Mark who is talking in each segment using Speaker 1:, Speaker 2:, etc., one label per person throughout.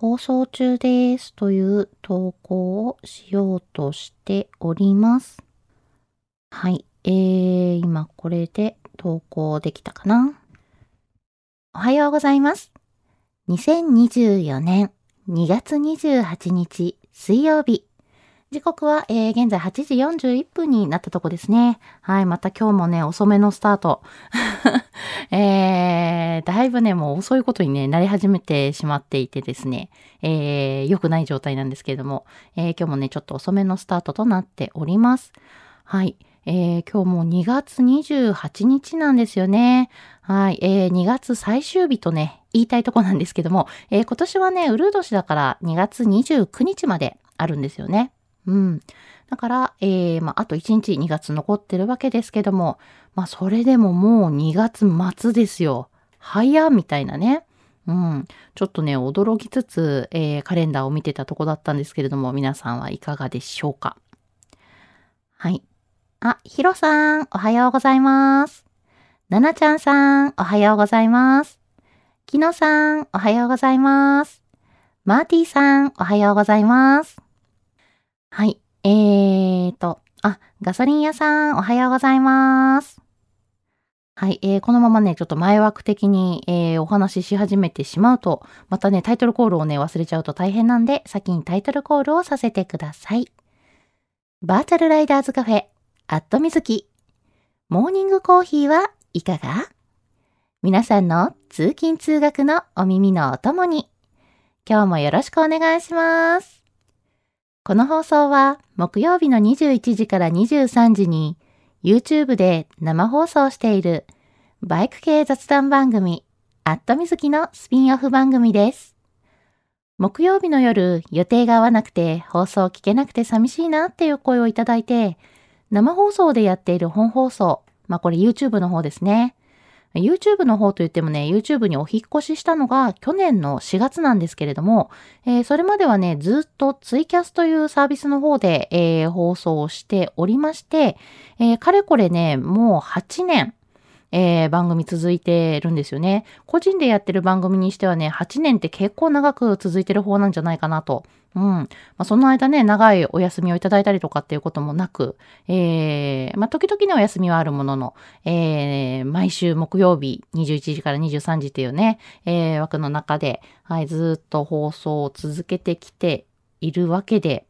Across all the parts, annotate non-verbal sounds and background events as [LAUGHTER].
Speaker 1: 放送中ですという投稿をしようとしております。はい。えー、今これで投稿できたかな？おはようございます。2024年2月28日水曜日。時刻は、えー、現在8時41分になったとこですね。はい。また今日もね、遅めのスタート。[LAUGHS] えー、だいぶね、もう遅いことにね、なり始めてしまっていてですね、えー、良くない状態なんですけれども、えー、今日もね、ちょっと遅めのスタートとなっております。はい。えー、今日も2月28日なんですよね。はい。えー、2月最終日とね、言いたいとこなんですけども、えー、今年はね、ウルー年だから2月29日まであるんですよね。うん。だから、えー、まあ、あと1日2月残ってるわけですけども、まあ、それでももう2月末ですよ。早みたいなね。うん。ちょっとね、驚きつつ、えー、カレンダーを見てたとこだったんですけれども、皆さんはいかがでしょうかはい。あ、ヒロさん、おはようございます。ナナちゃんさん、おはようございます。キノさん、おはようございます。マーティさん、おはようございます。はい。えーと、あ、ガソリン屋さん、おはようございます。はい。えー、このままね、ちょっと前枠的に、えー、お話しし始めてしまうと、またね、タイトルコールをね、忘れちゃうと大変なんで、先にタイトルコールをさせてください。バーチャルライダーズカフェ、アットみずき。モーニングコーヒーはいかが？皆さんの通勤通学のお耳のお供に、今日もよろしくお願いします。この放送は木曜日の21時から23時に YouTube で生放送しているバイク系雑談番組アットみずきのスピンオフ番組です。木曜日の夜予定が合わなくて放送聞けなくて寂しいなっていう声をいただいて生放送でやっている本放送、まあこれ YouTube の方ですね。YouTube の方といってもね、YouTube にお引越ししたのが去年の4月なんですけれども、えー、それまではね、ずっとツイキャスというサービスの方で、えー、放送しておりまして、えー、かれこれね、もう8年、えー、番組続いてるんですよね。個人でやってる番組にしてはね、8年って結構長く続いてる方なんじゃないかなと。うん。まあ、その間ね、長いお休みをいただいたりとかっていうこともなく、えー、まあ、時々のお休みはあるものの、えー、毎週木曜日21時から23時っていうね、えー、枠の中で、はい、ずっと放送を続けてきているわけで、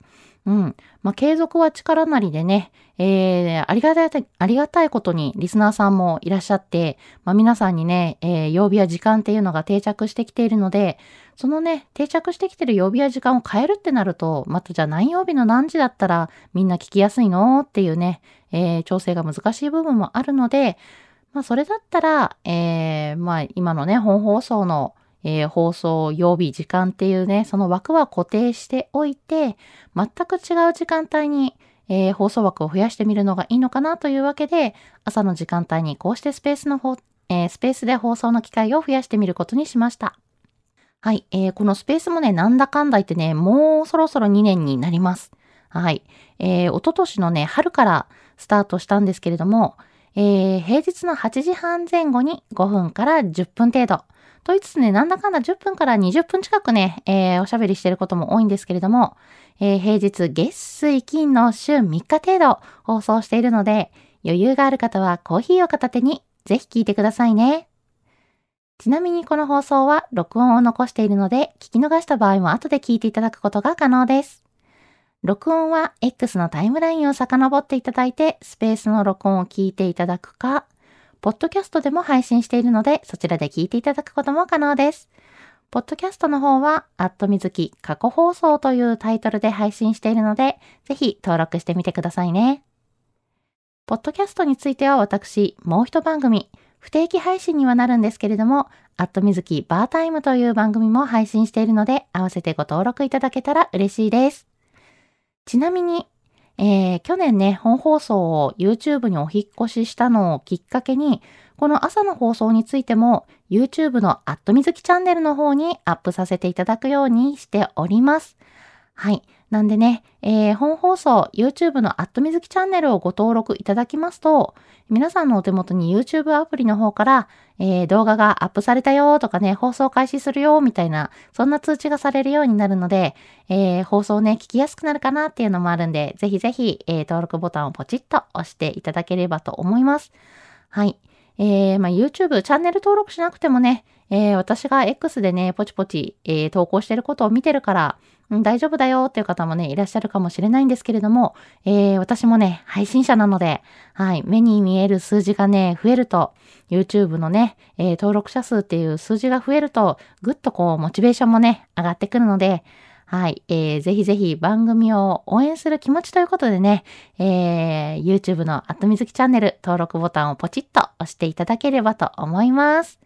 Speaker 1: うん。まあ、継続は力なりでね、えー、ありがたい、ありがたいことにリスナーさんもいらっしゃって、まあ、皆さんにね、えー、曜日や時間っていうのが定着してきているので、そのね、定着してきてる曜日や時間を変えるってなると、またじゃあ何曜日の何時だったらみんな聞きやすいのっていうね、えー、調整が難しい部分もあるので、まあ、それだったら、えー、まあ、今のね、本放送のえー、放送曜日時間っていうね、その枠は固定しておいて、全く違う時間帯に、えー、放送枠を増やしてみるのがいいのかなというわけで、朝の時間帯にこうしてスペースの方、えー、スペースで放送の機会を増やしてみることにしました。はい、えー、このスペースもね、なんだかんだ言ってね、もうそろそろ2年になります。はい。えー、おととしのね、春からスタートしたんですけれども、えー、平日の8時半前後に5分から10分程度。と言いつつね、なんだかんだ10分から20分近くね、えー、おしゃべりしてることも多いんですけれども、えー、平日月水金の週3日程度放送しているので、余裕がある方はコーヒーを片手にぜひ聞いてくださいね。ちなみにこの放送は録音を残しているので、聞き逃した場合も後で聞いていただくことが可能です。録音は X のタイムラインを遡っていただいて、スペースの録音を聞いていただくか、ポッドキャストでも配信しているので、そちらで聞いていただくことも可能です。ポッドキャストの方は、アットみずき過去放送というタイトルで配信しているので、ぜひ登録してみてくださいね。ポッドキャストについては私、もう一番組、不定期配信にはなるんですけれども、アットみずきバータイムという番組も配信しているので、合わせてご登録いただけたら嬉しいです。ちなみに、えー、去年ね、本放送を YouTube にお引越ししたのをきっかけに、この朝の放送についても YouTube のアットみずきチャンネルの方にアップさせていただくようにしております。はい。なんでね、えー、本放送、YouTube のアットみずきチャンネルをご登録いただきますと、皆さんのお手元に YouTube アプリの方から、えー、動画がアップされたよとかね、放送開始するよみたいな、そんな通知がされるようになるので、えー、放送ね、聞きやすくなるかなっていうのもあるんで、ぜひぜひ、え、登録ボタンをポチッと押していただければと思います。はい。えー、まあ、YouTube チャンネル登録しなくてもね、えー、私が X でね、ポチポチ、えー、投稿してることを見てるから、うん、大丈夫だよっていう方もね、いらっしゃるかもしれないんですけれども、えー、私もね、配信者なので、はい、目に見える数字がね、増えると、YouTube のね、えー、登録者数っていう数字が増えると、ぐっとこう、モチベーションもね、上がってくるので、はい、えー、ぜひぜひ番組を応援する気持ちということでね、えー、YouTube のアットみずきチャンネル登録ボタンをポチッと押していただければと思います。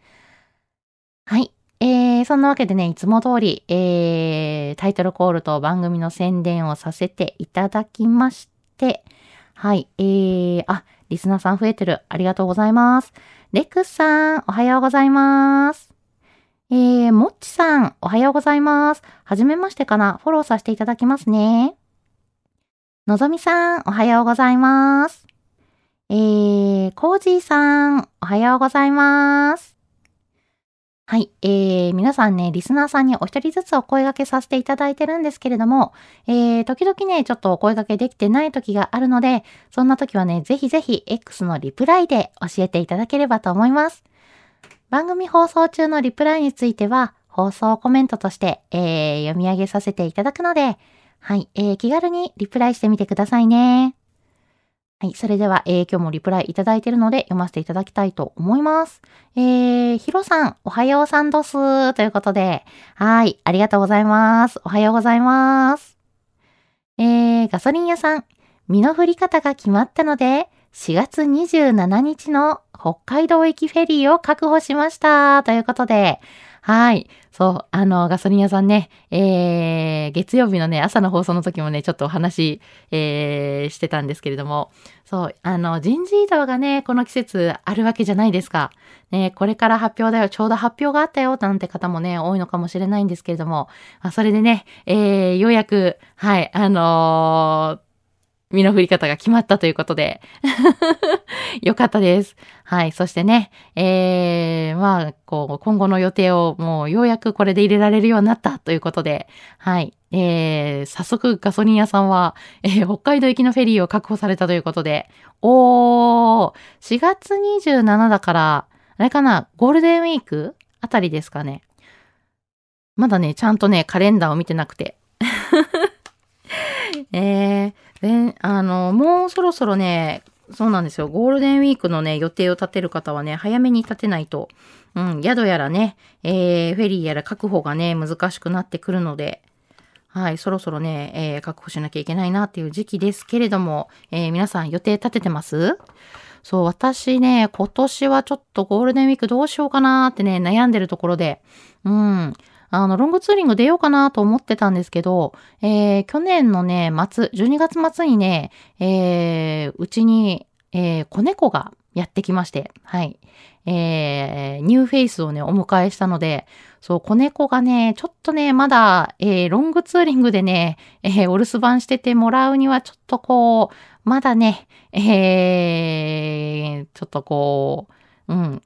Speaker 1: はい。えー、そんなわけでね、いつも通り、えー、タイトルコールと番組の宣伝をさせていただきまして、はい、えー、あ、リスナーさん増えてる。ありがとうございます。レクスさん、おはようございます。えー、もっちさん、おはようございます。はじめましてかなフォローさせていただきますね。のぞみさん、おはようございます。えー、コージーさん、おはようございます。はい。えー、皆さんね、リスナーさんにお一人ずつお声掛けさせていただいてるんですけれども、えー、時々ね、ちょっとお声掛けできてない時があるので、そんな時はね、ぜひぜひ X のリプライで教えていただければと思います。番組放送中のリプライについては、放送コメントとして、えー、読み上げさせていただくので、はい、えー、気軽にリプライしてみてくださいね。はい、それでは、えー、今日もリプライいただいているので読ませていただきたいと思います。えー、ヒロさん、おはようさんどすということで、はい、ありがとうございます。おはようございます。えー、ガソリン屋さん、身の振り方が決まったので、4月27日の北海道行きフェリーを確保しました。ということで、はい。そう、あの、ガソリン屋さんね、えー、月曜日のね、朝の放送の時もね、ちょっとお話、えー、してたんですけれども、そう、あの、人事異動がね、この季節あるわけじゃないですか。ね、これから発表だよ、ちょうど発表があったよ、なんて方もね、多いのかもしれないんですけれども、まあ、それでね、えー、ようやく、はい、あのー身の振り方が決まったということで [LAUGHS] よかったです。はい。そしてね、えー、まあ、こう、今後の予定をもうようやくこれで入れられるようになったということで、はい。えー、早速ガソリン屋さんは、えー、北海道行きのフェリーを確保されたということで、おー、4月27だから、あれかな、ゴールデンウィークあたりですかね。まだね、ちゃんとね、カレンダーを見てなくて。[LAUGHS] えー、で、あの、もうそろそろね、そうなんですよ。ゴールデンウィークのね、予定を立てる方はね、早めに立てないと、うん、宿やらね、えー、フェリーやら確保がね、難しくなってくるので、はい、そろそろね、えー、確保しなきゃいけないなっていう時期ですけれども、えー、皆さん予定立ててます？そう、私ね、今年はちょっとゴールデンウィークどうしようかなってね、悩んでるところで、うん、あの、ロングツーリング出ようかなと思ってたんですけど、えー、去年のね、末、12月末にね、えー、うちに、えー、子猫がやってきまして、はい。えー、ニューフェイスをね、お迎えしたので、そう、子猫がね、ちょっとね、まだ、えー、ロングツーリングでね、えー、お留守番しててもらうにはちょっとこう、まだね、えー、ちょっとこう、うん、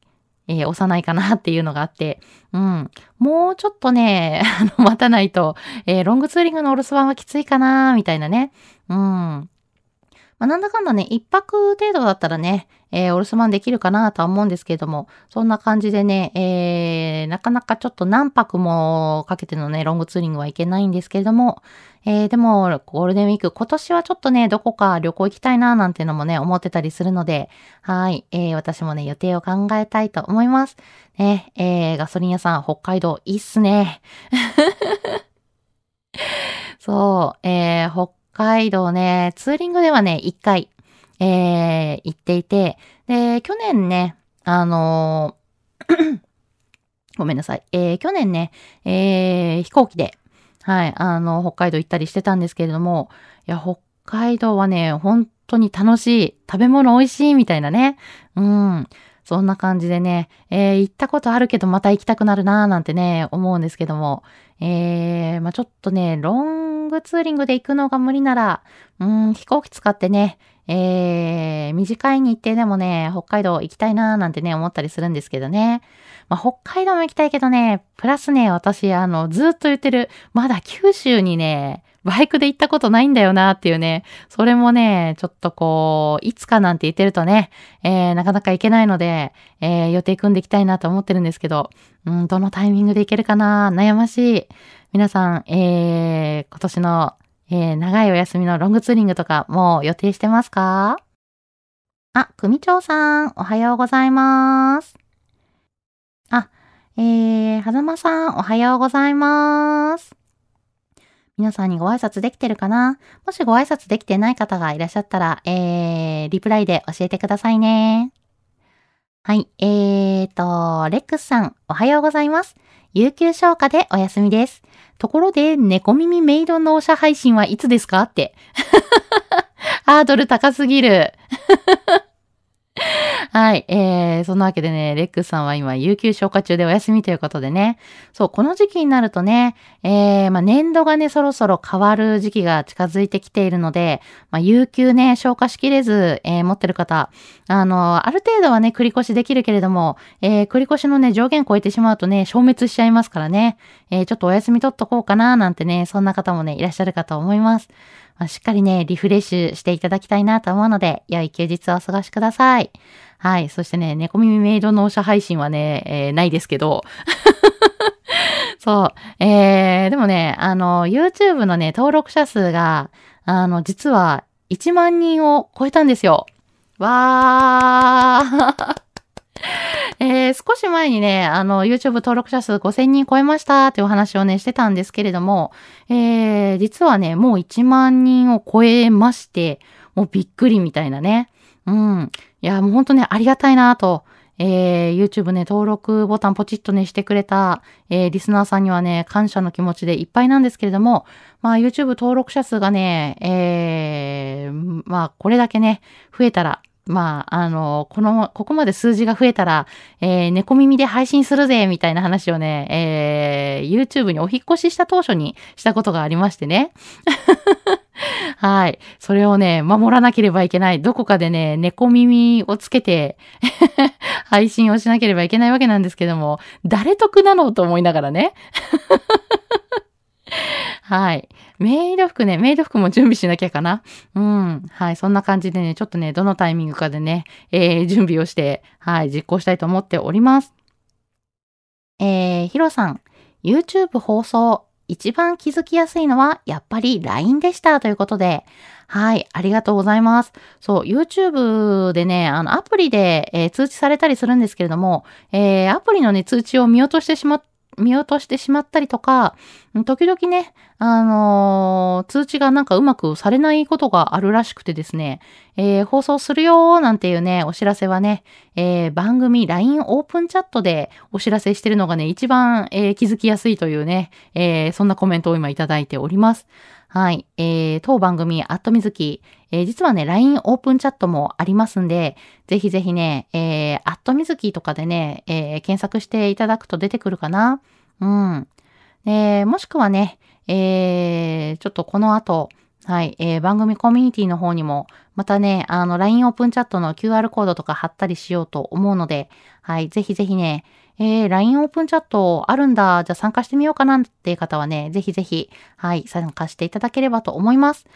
Speaker 1: えー、幼いかなっていうのがあって、うん。もうちょっとね、[LAUGHS] あの、待たないと、えー、ロングツーリングのお留守番はきついかなみたいなね。うん。まあ、なんだかんだね、一泊程度だったらね、えー、お留守番できるかなとは思うんですけれども、そんな感じでね、えー、なかなかちょっと何泊もかけてのね、ロングツーリングはいけないんですけれども、えー、でも、ゴールデンウィーク、今年はちょっとね、どこか旅行行きたいななんていうのもね、思ってたりするので、はい、えー、私もね、予定を考えたいと思います。ね、えー、ガソリン屋さん、北海道、いいっすね。[LAUGHS] そう、えー、北海道ね、ツーリングではね、一回、えー、行っていて、で、去年ね、あのー [COUGHS] ごめんなさい。えー、去年ね、えー、飛行機で、はい、あの、北海道行ったりしてたんですけれども、いや、北海道はね、本当に楽しい。食べ物美味しいみたいなね。うん。そんな感じでね、えー、行ったことあるけどまた行きたくなるなーなんてね、思うんですけども、えー、まあ、ちょっとね、ロンングツーリングで行くのが無理なら、うん、飛行機使ってね、えー、短い日程でもね、北海道行きたいなーなんてね、思ったりするんですけどね。まあ、北海道も行きたいけどね、プラスね、私、あの、ずっと言ってる、まだ九州にね、バイクで行ったことないんだよなっていうね、それもね、ちょっとこう、いつかなんて言ってるとね、えー、なかなか行けないので、えー、予定組んでいきたいなと思ってるんですけど、うん、どのタイミングで行けるかな？悩ましい。皆さん、えー、今年の、えー、長いお休みのロングツーリングとかもう予定してますか？あ、組長さん、おはようございます。あ、えー、はざまさん、おはようございます。皆さんにご挨拶できてるかな？もしご挨拶できてない方がいらっしゃったら、えー、リプライで教えてくださいね。はい、えーと、レックスさん、おはようございます。有給消化でお休みです。ところで、猫耳メイド納車配信はいつですか？って。[LAUGHS] ハードル高すぎる。[LAUGHS] はい。えー、そんなわけでね、レックスさんは今、有給消化中でお休みということでね。そう、この時期になるとね、えー、まあ、年度がね、そろそろ変わる時期が近づいてきているので、まあ、有給ね、消化しきれず、えー、持ってる方、あの、ある程度はね、繰り越しできるけれども、えー、繰り越しのね、上限超えてしまうとね、消滅しちゃいますからね、えー、ちょっとお休み取っとこうかな、なんてね、そんな方もね、いらっしゃるかと思います。まあ、しっかりね、リフレッシュしていただきたいなと思うので、良い休日をお過ごしください。はい。そしてね、猫耳メイド納車配信はね、えー、ないですけど。[LAUGHS] そう。えー、でもね、あの、YouTube のね、登録者数が、あの、実は1万人を超えたんですよ。わー。えー、少し前にね、あの、YouTube 登録者数5000人超えましたっていうお話をね、してたんですけれども、えー、実はね、もう1万人を超えまして、もうびっくりみたいなね。うん。いや、もうほんとね、ありがたいなと。えー、YouTube ね、登録ボタンポチッとね、してくれた、えー、リスナーさんにはね、感謝の気持ちでいっぱいなんですけれども、まあ、YouTube 登録者数がね、えー、まあ、これだけね、増えたら、まあ、あの、この、ここまで数字が増えたら、えー、猫耳で配信するぜ、みたいな話をね、えー、YouTube にお引越しした当初にしたことがありましてね。[LAUGHS] はい。それをね、守らなければいけない。どこかでね、猫耳をつけて [LAUGHS] 配信をしなければいけないわけなんですけども、誰得なのと思いながらね。はい。メイド服ね、メイド服も準備しなきゃかな。うん。はい。そんな感じでね、ちょっとね、どのタイミングかでね、えー、準備をして、はい、実行したいと思っております。えー、ヒロさん、YouTube 放送、一番気づきやすいのは、やっぱり LINE でしたということで、はい、ありがとうございます。そう、YouTube でね、あの、アプリで、えー、通知されたりするんですけれども、えー、アプリのね、通知を見落としてしまっ見落としてしまったりとか、時々ね、あのー、通知がなんかうまくされないことがあるらしくてですね、えー、放送するよーなんていうね、お知らせはね、えー、番組 LINE オープンチャットでお知らせしてるのがね、一番、え気づきやすいというね、えそんなコメントを今いただいております。はい。えー、当番組、アットみずき、えー、実はね、LINE オープンチャットもありますんで、ぜひぜひね、えー、アットみずきとかでね、えー、検索していただくと出てくるかな。うん。えー、もしくはね、えー、ちょっとこの後、はい、えー、番組コミュニティの方にも、またね、あの、LINE オープンチャットの QR コードとか貼ったりしようと思うので、はい、ぜひぜひね、えー、LINE オープンチャットあるんだ、じゃあ参加してみようかなっていう方はね、ぜひぜひ、はい、参加していただければと思います。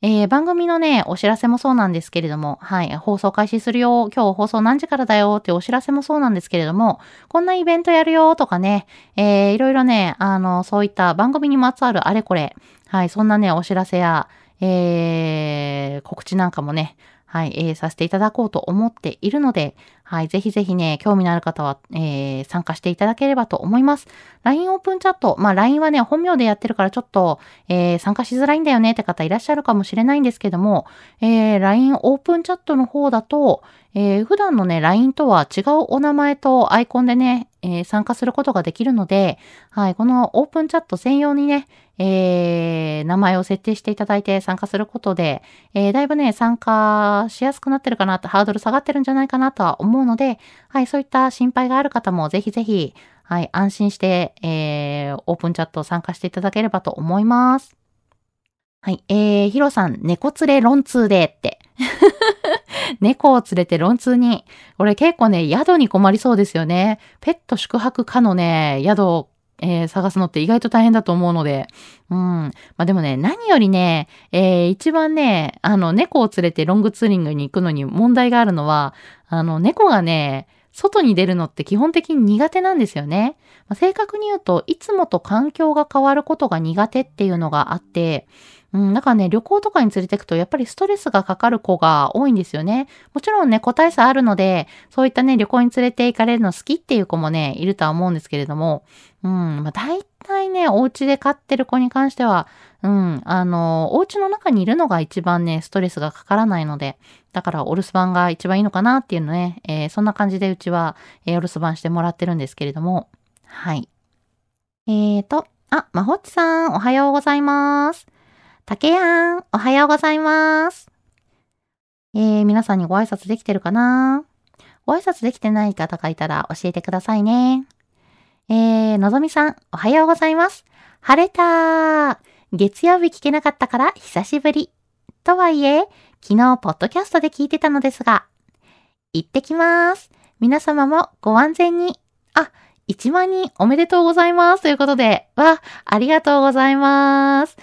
Speaker 1: えー、番組のね、お知らせもそうなんですけれども、はい、放送開始するよ、今日放送何時からだよってお知らせもそうなんですけれども、こんなイベントやるよとかね、えー、いろいろね、あの、そういった番組にまつわるあれこれ、はい、そんなね、お知らせや、えー、告知なんかもね、はい、えー、させていただこうと思っているので、はい、ぜひぜひね、興味のある方は、えー、参加していただければと思います。LINE オープンチャット、まあ LINE はね、本名でやってるからちょっと、えー、参加しづらいんだよねって方いらっしゃるかもしれないんですけども、えー、LINE オープンチャットの方だと、えー、普段のね、LINE とは違うお名前とアイコンでね、えー、参加することができるので、はい、このオープンチャット専用にね、えー、名前を設定していただいて参加することで、えー、だいぶね、参加しやすくなってるかなと、ハードル下がってるんじゃないかなとは思うので、はい、そういった心配がある方もぜひぜひ、はい、安心して、えー、オープンチャット参加していただければと思います。はい、えー、ヒロさん、猫連れ論通でって。猫を連れて論通に。これ結構ね、宿に困りそうですよね。ペット宿泊可のね、宿を、えー、探すのって意外と大変だと思うので。うん。まあでもね、何よりね、えー、一番ね、あの、猫を連れてロングツーリングに行くのに問題があるのは、あの、猫がね、外に出るのって基本的に苦手なんですよね。まあ、正確に言うといつもと環境が変わることが苦手っていうのがあって、うん、だからね、旅行とかに連れてくと、やっぱりストレスがかかる子が多いんですよね。もちろんね、個体差あるので、そういったね、旅行に連れて行かれるの好きっていう子もね、いるとは思うんですけれども、うん、まあ大体ね、お家で飼ってる子に関しては、うん、あの、お家の中にいるのが一番ね、ストレスがかからないので、だからお留守番が一番いいのかなっていうのね、えー、そんな感じでうちは、えー、お留守番してもらってるんですけれども、はい。えーと、あ、まほっちさん、おはようございます。たけやん、おはようございます。えー、皆さんにご挨拶できてるかな？ご挨拶できてない方がいたら教えてくださいね。えー、のぞみさん、おはようございます。晴れたー月曜日聞けなかったから久しぶり。とはいえ、昨日、ポッドキャストで聞いてたのですが、行ってきます。皆様もご安全に。あ、1万人おめでとうございます。ということで、わ、ありがとうございます。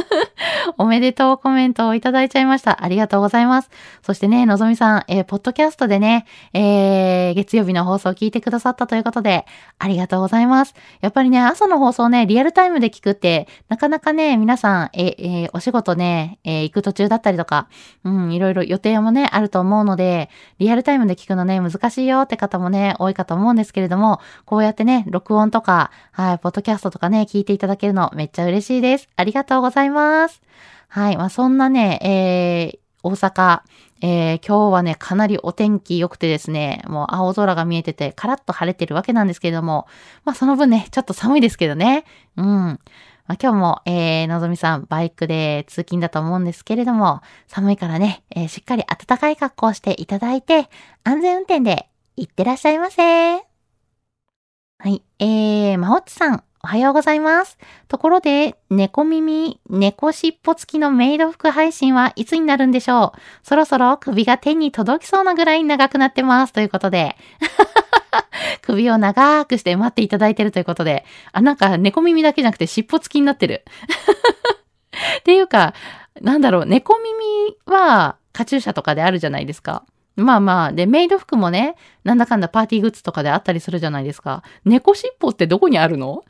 Speaker 1: [LAUGHS] おめでとうコメントをいただいちゃいました。ありがとうございます。そしてね、のぞみさん、えー、ポッドキャストでね、えー、月曜日の放送を聞いてくださったということで、ありがとうございます。やっぱりね、朝の放送ね、リアルタイムで聞くって、なかなかね、皆さん、え、えー、お仕事ね、えー、行く途中だったりとか、うん、いろいろ予定もね、あると思うので、リアルタイムで聞くのね、難しいよって方もね、多いかと思うんですけれども、こうやってね、録音とか、はい、ポッドキャストとかね、聞いていただけるのめっちゃ嬉しいです。ありがとうございます。はい、まあそんなね、えー、大阪、えー、今日はね、かなりお天気良くてですね、もう青空が見えてて、カラッと晴れてるわけなんですけれども、まあその分ね、ちょっと寒いですけどね。うん。まあ、今日も、えー、のぞみさん、バイクで通勤だと思うんですけれども、寒いからね、えー、しっかり暖かい格好をしていただいて、安全運転で行ってらっしゃいませ。はい。えー、まほっちさん、おはようございます。ところで、猫耳、猫尻尾付きのメイド服配信はいつになるんでしょう？そろそろ首が天に届きそうなぐらい長くなってます。ということで。[LAUGHS] 首を長くして待っていただいてるということで。あ、なんか猫耳だけじゃなくて尻尾付きになってる。[LAUGHS] っていうか、なんだろう、猫耳はカチューシャとかであるじゃないですか。まあまあ、で、メイド服もね、なんだかんだパーティーグッズとかであったりするじゃないですか。猫尻尾ってどこにあるの？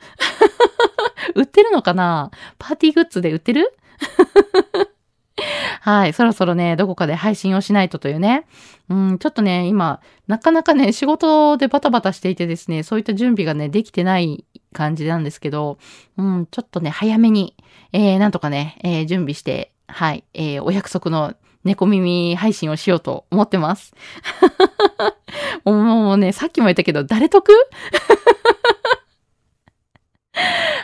Speaker 1: [LAUGHS] 売ってるのかな？パーティーグッズで売ってる？[LAUGHS] はい。そろそろね、どこかで配信をしないとというね。うん、ちょっとね、今、なかなかね、仕事でバタバタしていてですね、そういった準備がね、できてない感じなんですけど、うん、ちょっとね、早めに、えー、なんとかね、えー、準備して、はい、えー、お約束の猫耳配信をしようと思ってます。[LAUGHS] もうね、さっきも言ったけど、誰得？[LAUGHS]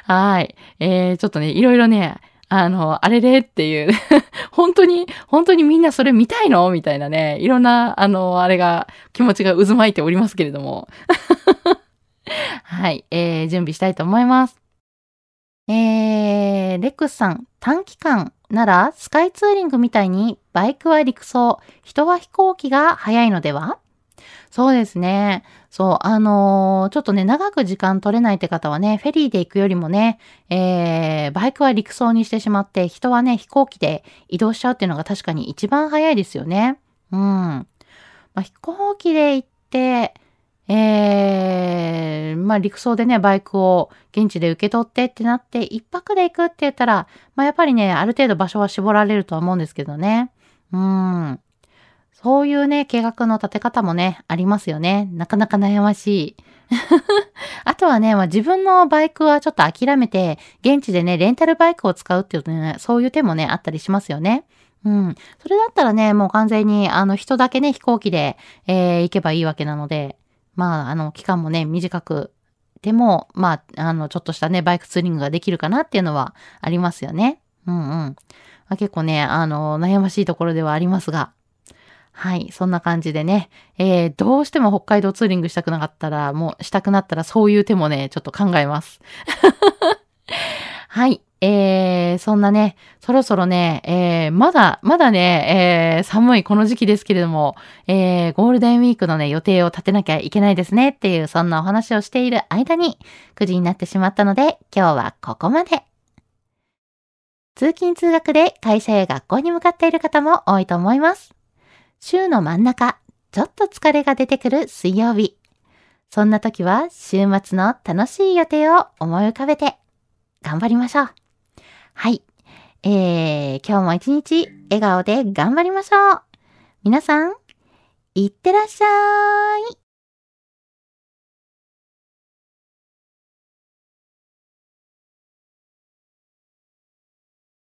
Speaker 1: はい。えー、ちょっとね、いろいろね、あの、あれれっていう [LAUGHS] 本当に、本当にみんなそれ見たいの？みたいなね、いろんな、あの、あれが、気持ちが渦巻いておりますけれどもはい、えー、準備したいと思います。えー、レックスさん、短期間ならスカイツーリングみたいにバイクは陸送、人は飛行機が早いのでは？そうですね。そう、あのー、ちょっとね、長く時間取れないって方はね、フェリーで行くよりもね、えー、バイクは陸送にしてしまって、人はね、飛行機で移動しちゃうっていうのが確かに一番早いですよね。うん。まあ、飛行機で行って、えー、まあ陸送でね、バイクを現地で受け取ってってなって、一泊で行くって言ったら、まあやっぱりね、ある程度場所は絞られるとは思うんですけどね。うん。そういうね、計画の立て方もね、ありますよね。なかなか悩ましい。[LAUGHS] あとはね、まあ、自分のバイクはちょっと諦めて、現地でね、レンタルバイクを使うっていうね、そういう手もね、あったりしますよね。うん。それだったらね、もう完全に、あの、人だけね、飛行機で、えー、行けばいいわけなので、まあ、あの、期間もね、短く、でも、まあ、あの、ちょっとしたね、バイクツーリングができるかなっていうのはありますよね。うんうん。まあ、結構ね、あの、悩ましいところではありますが、はい。そんな感じでね、えー、どうしても北海道ツーリングしたくなかったら、もうしたくなったらそういう手もね、ちょっと考えます。はい。えー、そんなね、そろそろね、えー、まだ、まだね、えー、寒いこの時期ですけれども、えー、ゴールデンウィークのね、予定を立てなきゃいけないですねっていう、そんなお話をしている間に、9時になってしまったので、今日はここまで。通勤通学で会社や学校に向かっている方も多いと思います。週の真ん中、ちょっと疲れが出てくる水曜日。そんな時は週末の楽しい予定を思い浮かべて頑張りましょう。はい。えー、今日も一日笑顔で頑張りましょう。皆さん、いってらっしゃい。